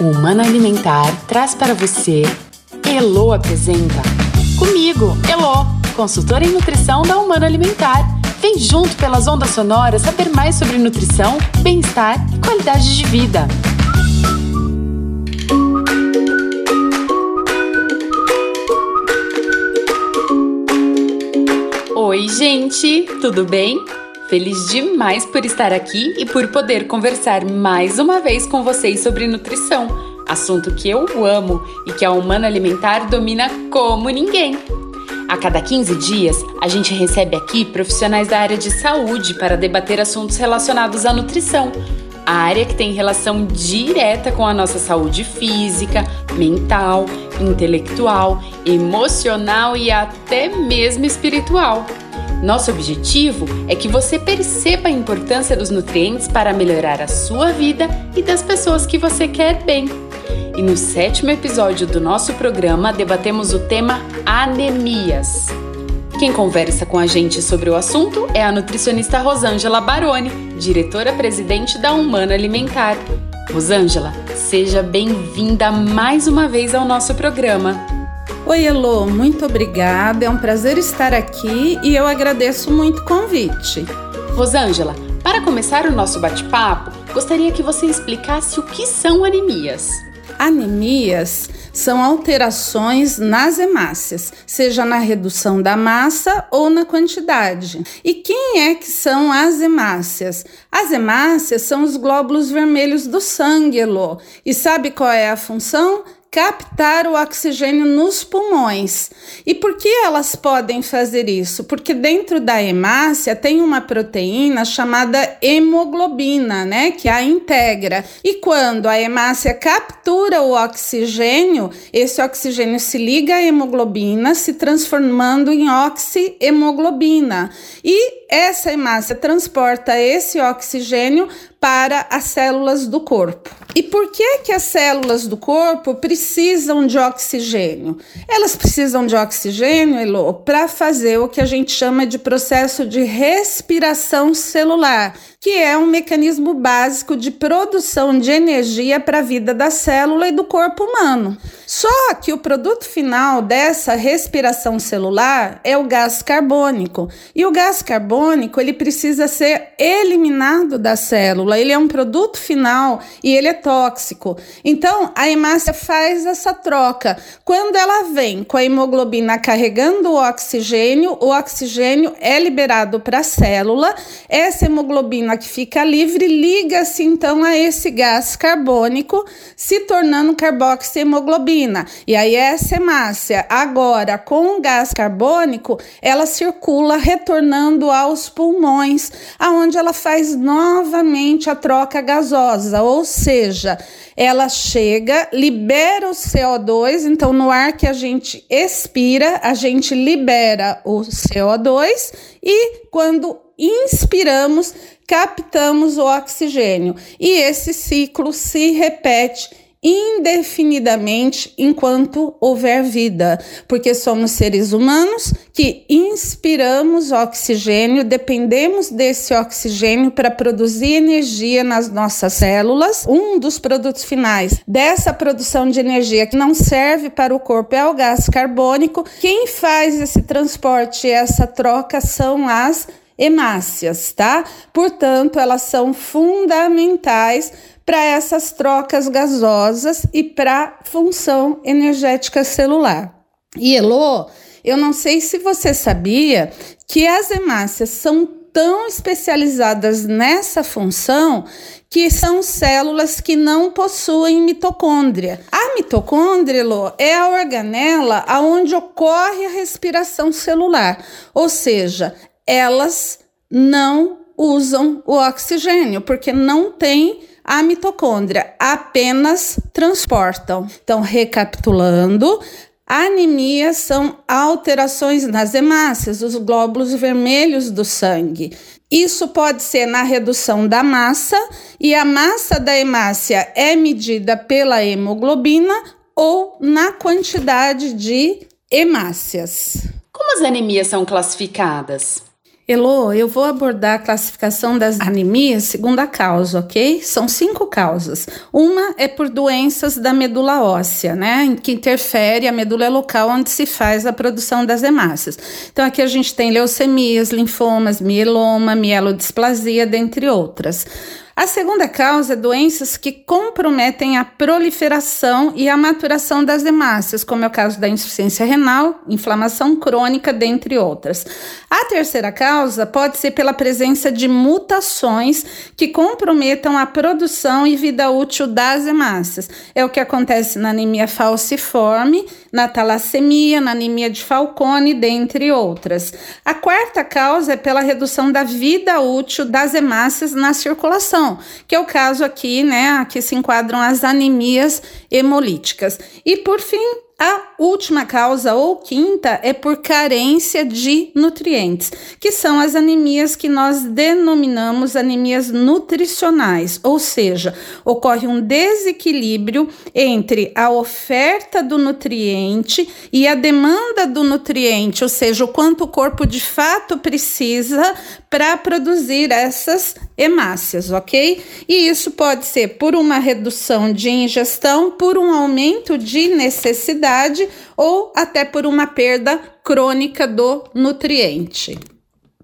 O Humano Alimentar traz para você Elo apresenta. Comigo, Elo, consultora em nutrição da Humano Alimentar. Vem junto pelas ondas sonoras saber mais sobre nutrição, bem-estar e qualidade de vida. Oi, gente, tudo bem? Feliz demais por estar aqui e por poder conversar mais uma vez com vocês sobre nutrição, assunto que eu amo e que a Humana Alimentar domina como ninguém. A cada 15 dias, a gente recebe aqui profissionais da área de saúde para debater assuntos relacionados à nutrição, a área que tem relação direta com a nossa saúde física, mental, intelectual, emocional e até mesmo espiritual. Nosso objetivo é que você perceba a importância dos nutrientes para melhorar a sua vida e das pessoas que você quer bem. E no sétimo episódio do nosso programa debatemos o tema anemias. Quem conversa com a gente sobre o assunto é a nutricionista Rosângela Baroni, diretora-presidente da Humana Alimentar. Rosângela, seja bem-vinda mais uma vez ao nosso programa. Oi, Elô, muito obrigada. É um prazer estar aqui e eu agradeço muito o convite. Rosângela, para começar o nosso bate-papo, gostaria que você explicasse o que são anemias. Anemias são alterações nas hemácias, seja na redução da massa ou na quantidade. E quem é que são as hemácias? As hemácias são os glóbulos vermelhos do sangue, Elô. E sabe qual é a função? Captar o oxigênio nos pulmões. E por que elas podem fazer isso? Porque dentro da hemácia tem uma proteína chamada hemoglobina, né, que a integra. E quando a hemácia captura o oxigênio, esse oxigênio se liga à hemoglobina, se transformando em oxihemoglobina. E essa hemácia transporta esse oxigênio para as células do corpo. E por que que as células do corpo precisam de oxigênio? Elas precisam de oxigênio, Elô, para fazer o que a gente chama de processo de respiração celular, que é um mecanismo básico de produção de energia para a vida da célula e do corpo humano. Só que o produto final dessa respiração celular é o gás carbônico. E o gás carbônico, ele precisa ser eliminado da célula. Ele é um produto final e ele é tóxico. Então, a hemácia faz essa troca. Quando ela vem com a hemoglobina carregando o oxigênio, o oxigênio é liberado para a célula. Essa hemoglobina que fica livre liga-se então a esse gás carbônico, se tornando carboxiemoglobina hemoglobina. E aí essa hemácia, agora com o gás carbônico, ela circula retornando aos pulmões, aonde ela faz novamente a troca gasosa, ou seja, ela chega, libera o CO2, então no ar que a gente expira, a gente libera o CO2 e quando inspiramos, captamos o oxigênio. E esse ciclo se repete indefinidamente enquanto houver vida, porque somos seres humanos que inspiramos oxigênio, dependemos desse oxigênio para produzir energia nas nossas células. Um dos produtos finais dessa produção de energia que não serve para o corpo é o gás carbônico. Quem faz esse transporte essa troca são as hemácias, tá? Portanto, elas são fundamentais para essas trocas gasosas e para função energética celular. E Elô, eu não sei se você sabia que as hemácias são tão especializadas nessa função que são células que não possuem mitocôndria. A mitocôndria Elô, é a organela aonde ocorre a respiração celular, ou seja, elas não usam o oxigênio porque não tem a mitocôndria apenas transportam. Então, recapitulando, Anemia são alterações nas hemácias, os glóbulos vermelhos do sangue. Isso pode ser na redução da massa, e a massa da hemácia é medida pela hemoglobina ou na quantidade de hemácias. Como as anemias são classificadas? Elô, eu vou abordar a classificação das anemias segundo a causa, ok? São cinco causas. Uma é por doenças da medula óssea, né? Que interfere, a medula é local onde se faz a produção das hemácias. Então, aqui a gente tem leucemias, linfomas, mieloma, mielodisplasia, dentre outras. A segunda causa é doenças que comprometem a proliferação e a maturação das hemácias, como é o caso da insuficiência renal, inflamação crônica, dentre outras. A terceira causa pode ser pela presença de mutações que comprometam a produção e vida útil das hemácias. É o que acontece na anemia falciforme, na talassemia, na anemia de Falcone, dentre outras. A quarta causa é pela redução da vida útil das hemácias na circulação que é o caso aqui, né? Aqui se enquadram as anemias hemolíticas. E por fim, a última causa, ou quinta, é por carência de nutrientes, que são as anemias que nós denominamos anemias nutricionais, ou seja, ocorre um desequilíbrio entre a oferta do nutriente e a demanda do nutriente, ou seja, o quanto o corpo de fato precisa para produzir essas hemácias, ok? E isso pode ser por uma redução de ingestão, por um aumento de necessidade ou até por uma perda crônica do nutriente.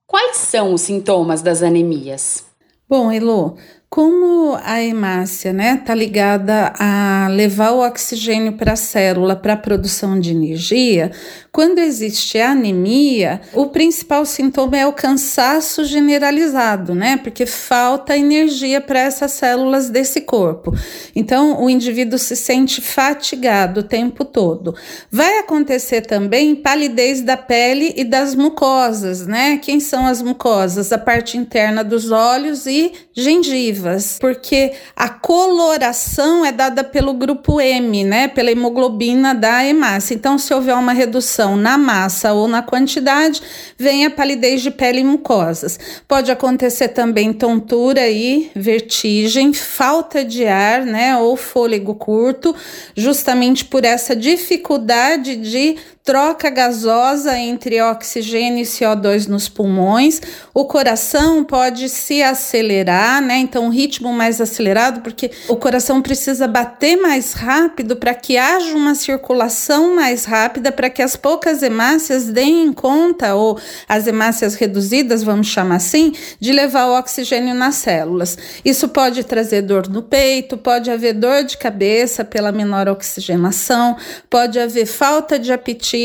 Quais são os sintomas das anemias? Bom, Elo, como a hemácia né, tá ligada a levar o oxigênio para a célula para a produção de energia, quando existe anemia, o principal sintoma é o cansaço generalizado, né? Porque falta energia para essas células desse corpo. Então, o indivíduo se sente fatigado o tempo todo. Vai acontecer também palidez da pele e das mucosas, né? Quem são as mucosas? A parte interna dos olhos e gengiva porque a coloração é dada pelo grupo M, né, pela hemoglobina da hemácia. Então, se houver uma redução na massa ou na quantidade, vem a palidez de pele e mucosas. Pode acontecer também tontura e vertigem, falta de ar, né, ou fôlego curto, justamente por essa dificuldade de troca gasosa entre oxigênio e CO2 nos pulmões. O coração pode se acelerar, né? Então, um ritmo mais acelerado, porque o coração precisa bater mais rápido para que haja uma circulação mais rápida, para que as poucas hemácias deem conta, ou as hemácias reduzidas, vamos chamar assim, de levar o oxigênio nas células. Isso pode trazer dor no peito, pode haver dor de cabeça pela menor oxigenação, pode haver falta de apetite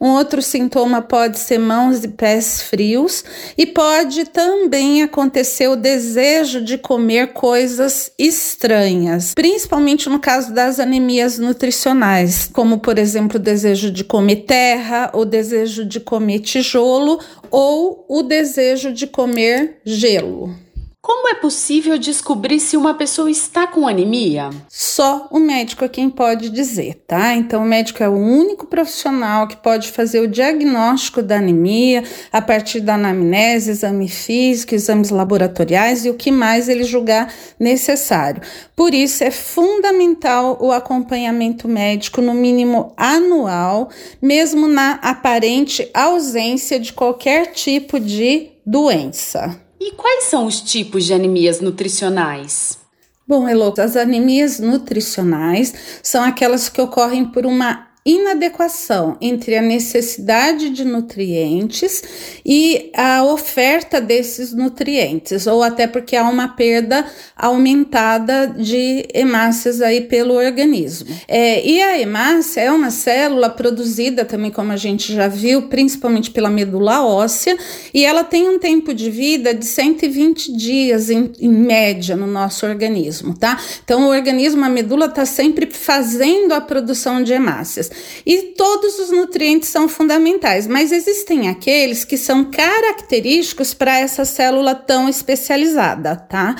Um outro sintoma pode ser mãos e pés frios e pode também acontecer o desejo de comer coisas estranhas, principalmente no caso das anemias nutricionais, como por exemplo o desejo de comer terra, o desejo de comer tijolo ou o desejo de comer gelo. Como é possível descobrir se uma pessoa está com anemia? Só o médico é quem pode dizer, tá? Então, o médico é o único profissional que pode fazer o diagnóstico da anemia a partir da anamnese, exame físico, exames laboratoriais e o que mais ele julgar necessário. Por isso, é fundamental o acompanhamento médico, no mínimo anual, mesmo na aparente ausência de qualquer tipo de doença. E quais são os tipos de anemias nutricionais? Bom, Elo, as anemias nutricionais são aquelas que ocorrem por uma inadequação entre a necessidade de nutrientes e a oferta desses nutrientes, ou até porque há uma perda aumentada de hemácias aí pelo organismo. É, e a hemácia é uma célula produzida também, como a gente já viu, principalmente pela medula óssea, e ela tem um tempo de vida de 120 dias em, em média no nosso organismo, tá? Então, o organismo, a medula, está sempre fazendo a produção de hemácias. E todos os nutrientes são fundamentais, mas existem aqueles que são característicos para essa célula tão especializada, tá?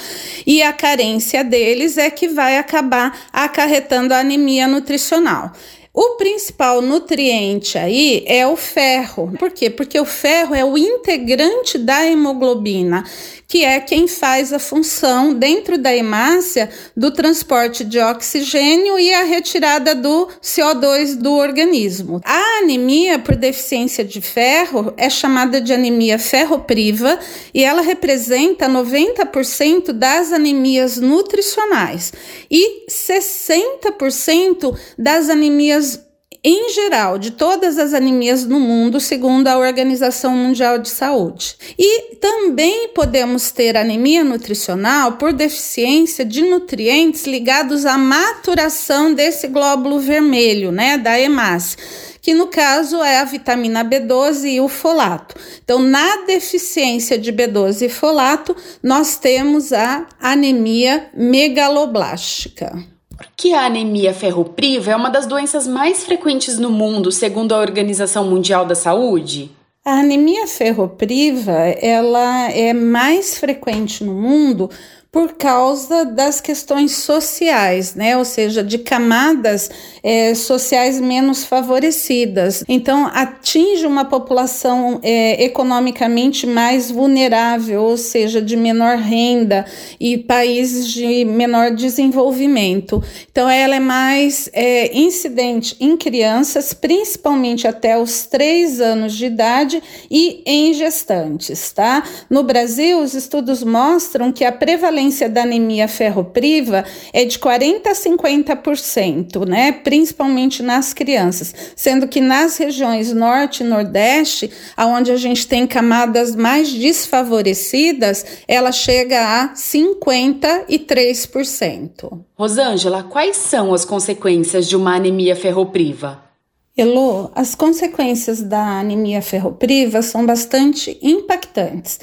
E a carência deles é que vai acabar acarretando a anemia nutricional. O principal nutriente aí é o ferro. Por quê? Porque o ferro é o integrante da hemoglobina que é quem faz a função dentro da hemácia do transporte de oxigênio e a retirada do CO2 do organismo. A anemia por deficiência de ferro é chamada de anemia ferropriva e ela representa 90% das anemias nutricionais e 60% das anemias em geral, de todas as anemias no mundo, segundo a Organização Mundial de Saúde. E também podemos ter anemia nutricional por deficiência de nutrientes ligados à maturação desse glóbulo vermelho, né, da hemácia que no caso é a vitamina B12 e o folato. Então, na deficiência de B12 e folato, nós temos a anemia megaloblástica que a anemia ferropriva é uma das doenças mais frequentes no mundo, segundo a Organização Mundial da Saúde? A anemia ferropriva, ela é mais frequente no mundo por causa das questões sociais, né? Ou seja, de camadas é, sociais menos favorecidas. Então, atinge uma população é, economicamente mais vulnerável, ou seja, de menor renda e países de menor desenvolvimento. Então, ela é mais é, incidente em crianças, principalmente até os três anos de idade e em gestantes, tá? No Brasil, os estudos mostram que a prevalência prevalência da anemia ferropriva é de 40 a 50%, né? Principalmente nas crianças, sendo que nas regiões norte e nordeste, aonde a gente tem camadas mais desfavorecidas, ela chega a 53%. Rosângela, quais são as consequências de uma anemia ferropriva? Elô, as consequências da anemia ferropriva são bastante impactantes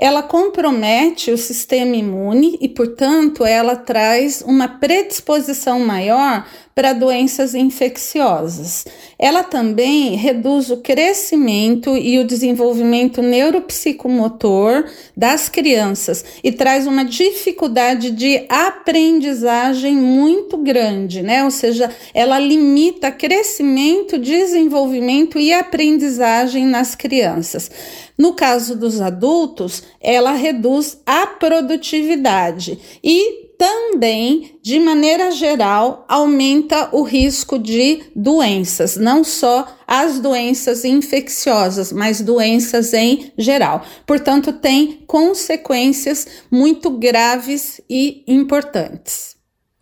ela compromete o sistema imune e, portanto, ela traz uma predisposição maior para doenças infecciosas. Ela também reduz o crescimento e o desenvolvimento neuropsicomotor das crianças e traz uma dificuldade de aprendizagem muito grande, né? Ou seja, ela limita crescimento, desenvolvimento e aprendizagem nas crianças. No caso dos adultos, ela reduz a produtividade e também, de maneira geral, aumenta o risco de doenças, não só as doenças infecciosas, mas doenças em geral. Portanto, tem consequências muito graves e importantes.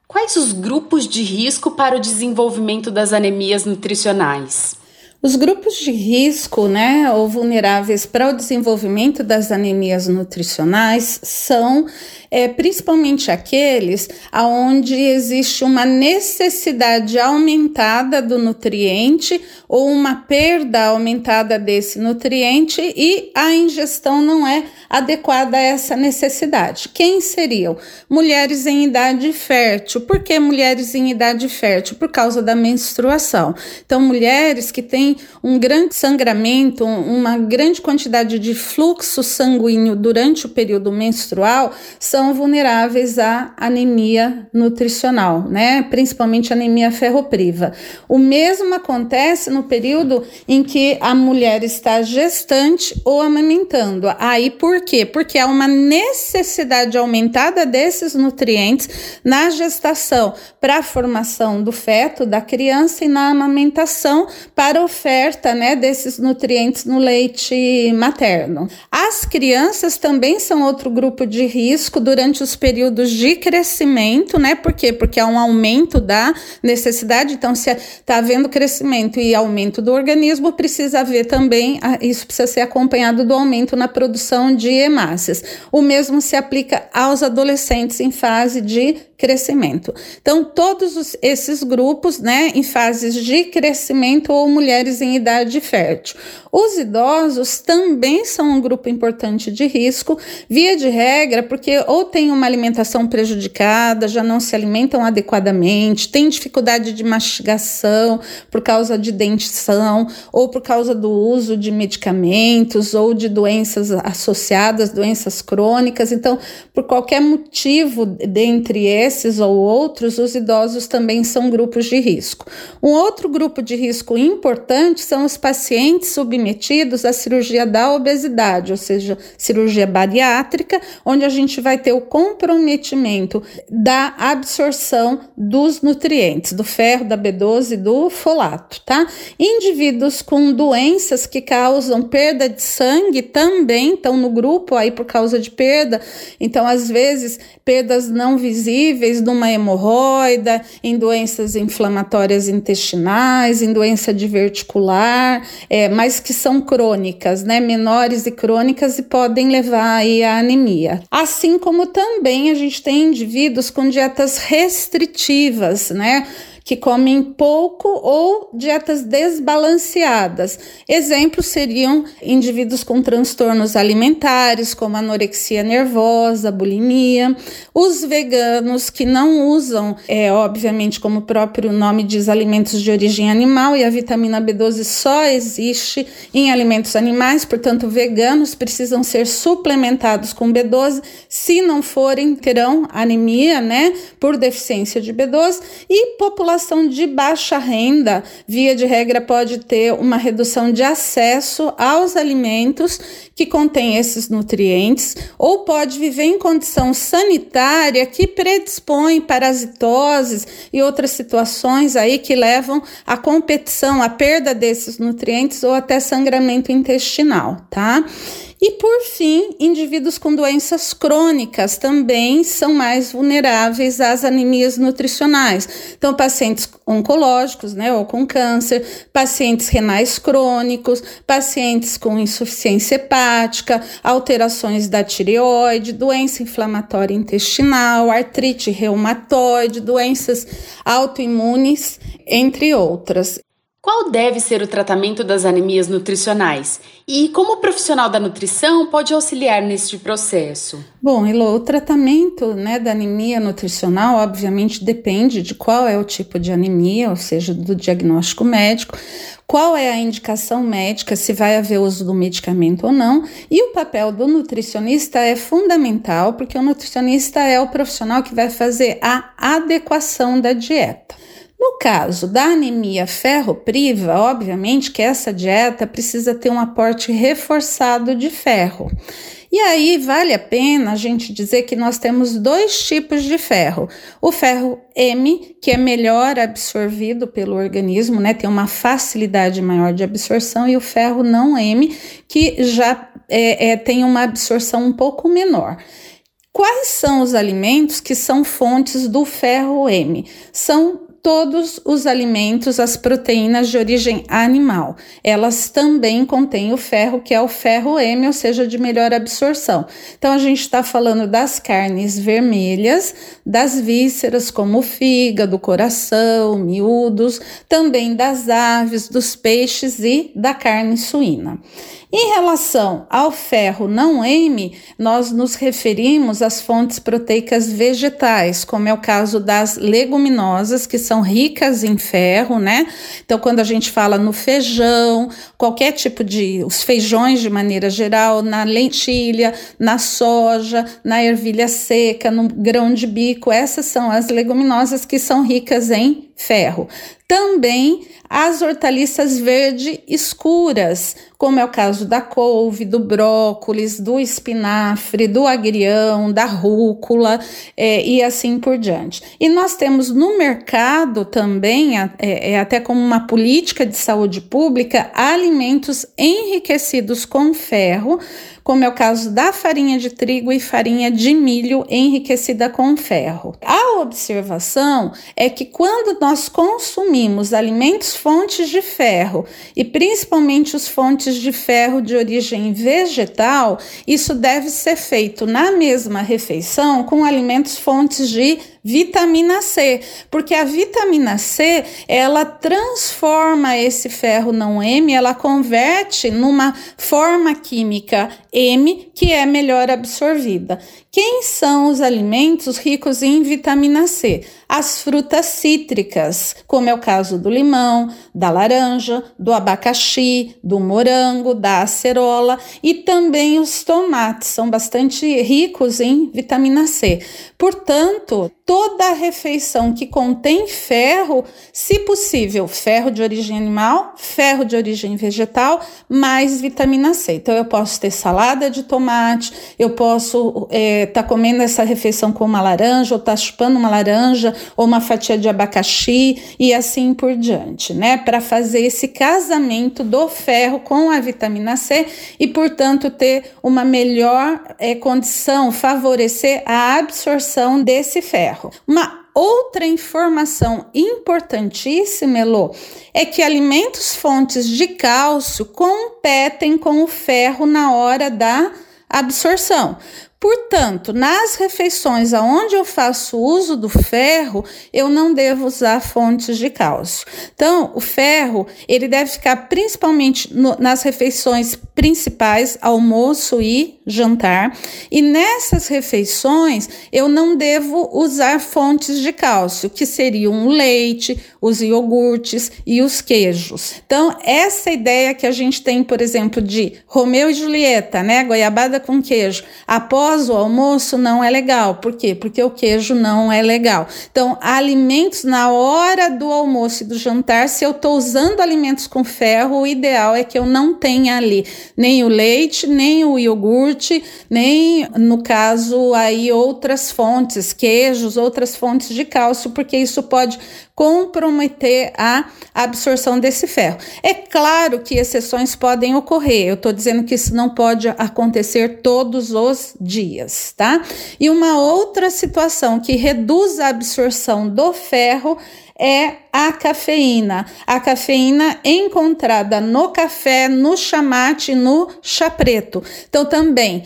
Quais os grupos de risco para o desenvolvimento das anemias nutricionais? Os grupos de risco, né, ou vulneráveis para o desenvolvimento das anemias nutricionais são é, principalmente aqueles aonde existe uma necessidade aumentada do nutriente ou uma perda aumentada desse nutriente e a ingestão não é adequada a essa necessidade. Quem seriam? Mulheres em idade fértil. Por que mulheres em idade fértil? Por causa da menstruação. Então, mulheres que têm um grande sangramento, uma grande quantidade de fluxo sanguíneo durante o período menstrual, são vulneráveis à anemia nutricional, né? Principalmente anemia ferropriva. O mesmo acontece no período em que a mulher está gestante ou amamentando. Aí por quê? Porque há uma necessidade aumentada desses nutrientes na gestação para a formação do feto, da criança e na amamentação para oferta, né, desses nutrientes no leite materno. As crianças também são outro grupo de risco durante os períodos de crescimento, né? Por quê? Porque há um aumento da necessidade. Então, se está havendo crescimento e aumento do organismo, precisa haver também, isso precisa ser acompanhado do aumento na produção de hemácias. O mesmo se aplica aos adolescentes em fase de crescimento. Então, todos os, esses grupos, né, em fases de crescimento ou mulheres em idade fértil. Os idosos também são um grupo importante de risco, via de regra, porque ou tem uma alimentação prejudicada, já não se alimentam adequadamente, tem dificuldade de mastigação por causa de dentição, ou por causa do uso de medicamentos ou de doenças associadas, doenças crônicas. Então, por qualquer motivo dentre esses ou outros, os idosos também são grupos de risco. Um outro grupo de risco importante importante são os pacientes submetidos à cirurgia da obesidade, ou seja, cirurgia bariátrica, onde a gente vai ter o comprometimento da absorção dos nutrientes, do ferro, da B12 e do folato, tá? Indivíduos com doenças que causam perda de sangue também estão no grupo aí por causa de perda, então às vezes perdas não visíveis numa hemorroida, em doenças inflamatórias intestinais, em doença diverticular, é, mas que são crônicas, né? Menores e crônicas e podem levar aí à anemia. Assim como também a gente tem indivíduos com dietas restritivas, né? Que comem pouco ou dietas desbalanceadas. Exemplos seriam indivíduos com transtornos alimentares, como anorexia nervosa, bulimia, os veganos que não usam, é, obviamente, como o próprio nome diz, alimentos de origem animal e a vitamina B12 só existe em alimentos animais, portanto, veganos precisam ser suplementados com B12. Se não forem, terão anemia, né, por deficiência de B12 e população população de baixa renda, via de regra, pode ter uma redução de acesso aos alimentos que contêm esses nutrientes, ou pode viver em condição sanitária que predispõe parasitoses e outras situações aí que levam à competição, à perda desses nutrientes ou até sangramento intestinal, tá? E por fim, indivíduos com doenças crônicas também são mais vulneráveis às anemias nutricionais. Então, pacientes oncológicos, né, ou com câncer, pacientes renais crônicos, pacientes com insuficiência hepática, alterações da tireoide, doença inflamatória intestinal, artrite reumatoide, doenças autoimunes, entre outras. Qual deve ser o tratamento das anemias nutricionais? E como o profissional da nutrição pode auxiliar neste processo? Bom, Elo, o tratamento né, da anemia nutricional, obviamente, depende de qual é o tipo de anemia, ou seja, do diagnóstico médico, qual é a indicação médica, se vai haver uso do medicamento ou não, e o papel do nutricionista é fundamental, porque o nutricionista é o profissional que vai fazer a adequação da dieta. No caso da anemia ferropriva, obviamente que essa dieta precisa ter um aporte reforçado de ferro. E aí vale a pena a gente dizer que nós temos dois tipos de ferro. O ferro M, que é melhor absorvido pelo organismo, né, tem uma facilidade maior de absorção, e o ferro não M, que já é, é, tem uma absorção um pouco menor. Quais são os alimentos que são fontes do ferro M? São todos os alimentos, as proteínas de origem animal. Elas também contêm o ferro, que é o ferro M, ou seja, de melhor absorção. Então, a gente está falando das carnes vermelhas, das vísceras, como o fígado, coração, miúdos, também das aves, dos peixes e da carne suína. Em relação ao ferro não M, nós nos referimos às fontes proteicas vegetais, como é o caso das leguminosas, que são ricas em ferro, né? Então, quando a gente fala no feijão, qualquer tipo de. os feijões de maneira geral, na lentilha, na soja, na ervilha seca, no grão de bico, essas são as leguminosas que são ricas em ferro. Também as hortaliças verde escuras, como é o caso da couve, do brócolis, do espinafre, do agrião, da rúcula é, e assim por diante. E nós temos no mercado também, é, é até como uma política de saúde pública, alimentos enriquecidos com ferro como é o caso da farinha de trigo e farinha de milho enriquecida com ferro. A observação é que quando nós consumimos alimentos fontes de ferro e principalmente os fontes de ferro de origem vegetal, isso deve ser feito na mesma refeição com alimentos fontes de vitamina C, porque a vitamina C, ela transforma esse ferro não M, ela converte numa forma química M que é melhor absorvida. Quem são os alimentos ricos em vitamina C? As frutas cítricas, como é o caso do limão, da laranja, do abacaxi, do morango, da acerola e também os tomates, são bastante ricos em vitamina C. Portanto, toda refeição que contém ferro, se possível, ferro de origem animal, ferro de origem vegetal, mais vitamina C. Então, eu posso ter salada de tomate, eu posso é, tá comendo essa refeição com uma laranja, ou estar tá chupando uma laranja, ou uma fatia de abacaxi, e assim por diante, né? Para fazer esse casamento do ferro com a vitamina C e, portanto, ter uma melhor é, condição, favorecer a absorção desse ferro ferro. Uma outra informação importantíssima, Elô, é que alimentos fontes de cálcio competem com o ferro na hora da absorção. Portanto, nas refeições aonde eu faço uso do ferro, eu não devo usar fontes de cálcio. Então, o ferro, ele deve ficar principalmente no, nas refeições principais, almoço e jantar. E nessas refeições, eu não devo usar fontes de cálcio, que seriam o leite, os iogurtes e os queijos. Então, essa ideia que a gente tem, por exemplo, de Romeu e Julieta, né, goiabada com queijo, após o almoço não é legal. Por quê? Porque o queijo não é legal. Então, alimentos na hora do almoço e do jantar, se eu estou usando alimentos com ferro, o ideal é que eu não tenha ali nem o leite, nem o iogurte, nem, no caso, aí outras fontes, queijos, outras fontes de cálcio, porque isso pode comprometer a absorção desse ferro. É claro que exceções podem ocorrer, eu estou dizendo que isso não pode acontecer todos os dias, tá? E uma outra situação que reduz a absorção do ferro é a cafeína. A cafeína encontrada no café, no chamate, no chá preto. Então, também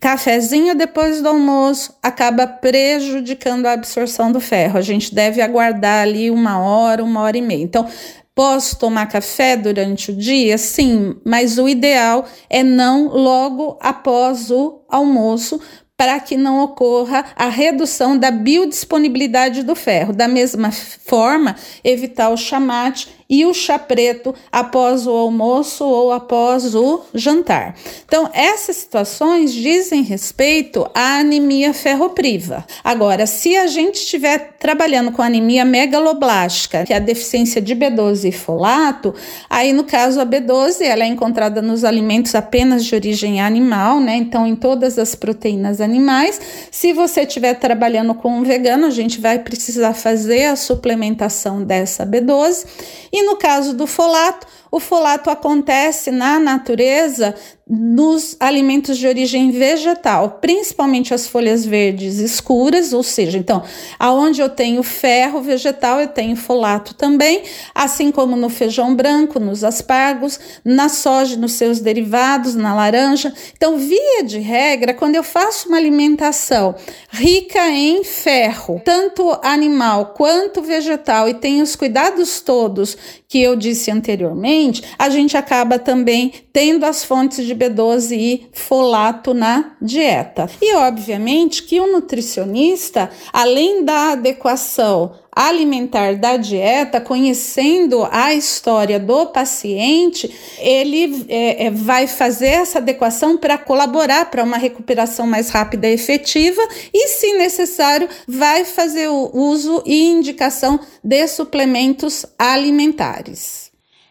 Cafezinho depois do almoço acaba prejudicando a absorção do ferro. A gente deve aguardar ali uma hora, uma hora e meia. Então, posso tomar café durante o dia? Sim, mas o ideal é não logo após o almoço, para que não ocorra a redução da biodisponibilidade do ferro. Da mesma forma, evitar o chamate e o chá preto após o almoço ou após o jantar. Então, essas situações dizem respeito à anemia ferropriva. Agora, se a gente estiver trabalhando com anemia megaloblástica, que é a deficiência de B12 e folato, aí no caso a B12 ela é encontrada nos alimentos apenas de origem animal, né? Então, em todas as proteínas animais. Se você estiver trabalhando com um vegano, a gente vai precisar fazer a suplementação dessa B12 e no caso do folato, o folato acontece na natureza nos alimentos de origem vegetal, principalmente as folhas verdes escuras, ou seja, então, aonde eu tenho ferro vegetal, eu tenho folato também, assim como no feijão branco, nos aspargos, na soja, nos seus derivados, na laranja. Então, via de regra, quando eu faço uma alimentação rica em ferro, tanto animal quanto vegetal, e tenho os cuidados todos que eu disse anteriormente, a gente acaba também tendo as fontes de B12 e folato na dieta. E obviamente que o nutricionista, além da adequação alimentar da dieta, conhecendo a história do paciente, ele é, é, vai fazer essa adequação para colaborar para uma recuperação mais rápida e efetiva e, se necessário, vai fazer o uso e indicação de suplementos alimentares.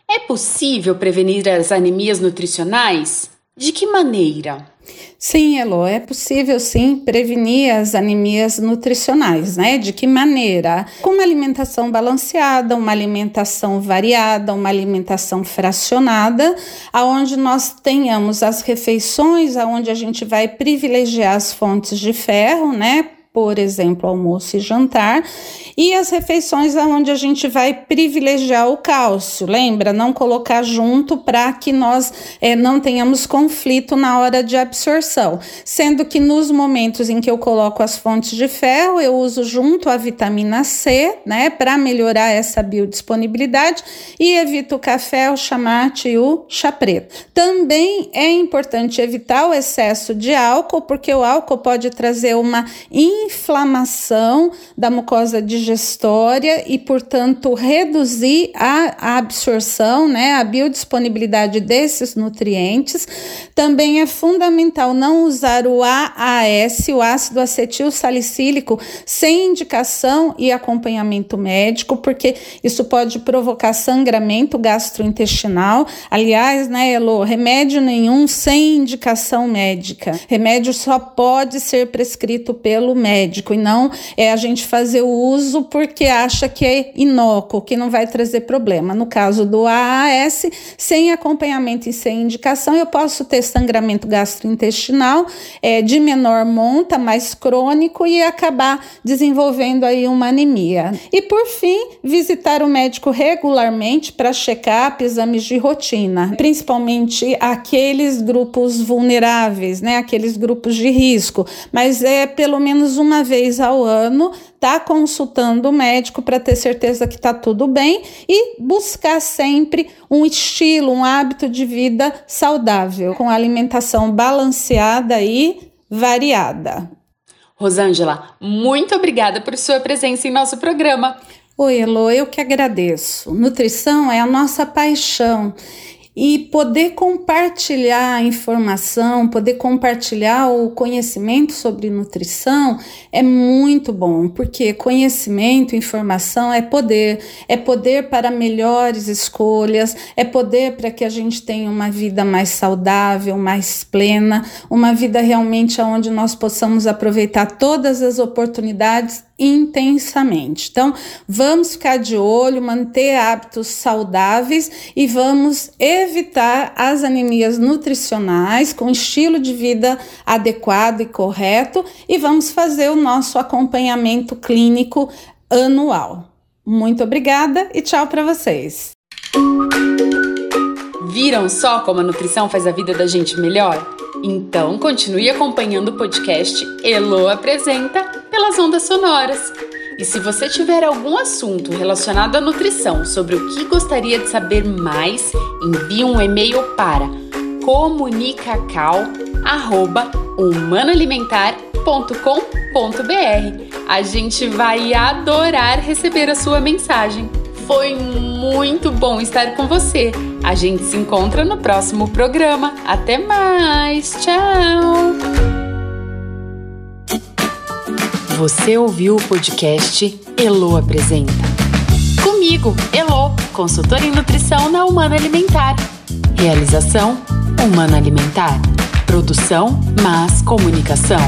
É possível prevenir as anemias nutricionais? De que maneira? Sim, Elo, é possível sim prevenir as anemias nutricionais, né? De que maneira? Com uma alimentação balanceada, uma alimentação variada, uma alimentação fracionada, aonde nós tenhamos as refeições, aonde a gente vai privilegiar as fontes de ferro, né? Por exemplo, almoço e jantar, e as refeições onde a gente vai privilegiar o cálcio. Lembra? Não colocar junto para que nós é, não tenhamos conflito na hora de absorção. Sendo que nos momentos em que eu coloco as fontes de ferro, eu uso junto a vitamina C, né, para melhorar essa biodisponibilidade e evito o café, o chamate e o chá preto. Também é importante evitar o excesso de álcool, porque o álcool pode trazer uma inflamação da mucosa digestória e, portanto, reduzir a absorção, né, a biodisponibilidade desses nutrientes. Também é fundamental não usar o AAS, o ácido acetil salicílico, sem indicação e acompanhamento médico, porque isso pode provocar sangramento gastrointestinal. Aliás, né, Elo, remédio nenhum sem indicação médica. Remédio só pode ser prescrito pelo médico e não é a gente fazer o uso porque acha que é inócuo, que não vai trazer problema. No caso do AAS, sem acompanhamento e sem indicação, eu posso ter sangramento gastrointestinal é, de menor monta, mais crônico e acabar desenvolvendo aí uma anemia. E por fim, visitar o médico regularmente para checar exames de rotina, principalmente aqueles grupos vulneráveis, né, aqueles grupos de risco, mas é pelo menos uma vez ao ano tá consultando o médico para ter certeza que está tudo bem e buscar sempre um estilo, um hábito de vida saudável, com alimentação balanceada e variada. Rosângela, muito obrigada por sua presença em nosso programa. Oi, Elo, eu que agradeço. Nutrição é a nossa paixão e poder compartilhar a informação, poder compartilhar o conhecimento sobre nutrição é muito bom, porque conhecimento, informação é poder, é poder para melhores escolhas, é poder para que a gente tenha uma vida mais saudável, mais plena, uma vida realmente onde nós possamos aproveitar todas as oportunidades intensamente. Então, vamos ficar de olho, manter hábitos saudáveis e vamos evitar as anemias nutricionais com estilo de vida adequado e correto e vamos fazer o nosso acompanhamento clínico anual. Muito obrigada e tchau para vocês. Viram só como a nutrição faz a vida da gente melhor? Então continue acompanhando o podcast Elo Apresenta pelas ondas sonoras. E se você tiver algum assunto relacionado à nutrição sobre o que gostaria de saber mais, envie um e-mail para comunicacal@humanoalimentar.com.br. A gente vai adorar receber a sua mensagem. Foi muito bom estar com você. A gente se encontra no próximo programa. Até mais. Tchau. Você ouviu o podcast Elo Apresenta. Comigo, Elo, consultora em nutrição na Humana Alimentar. Realização Humana Alimentar. Produção Mas Comunicação.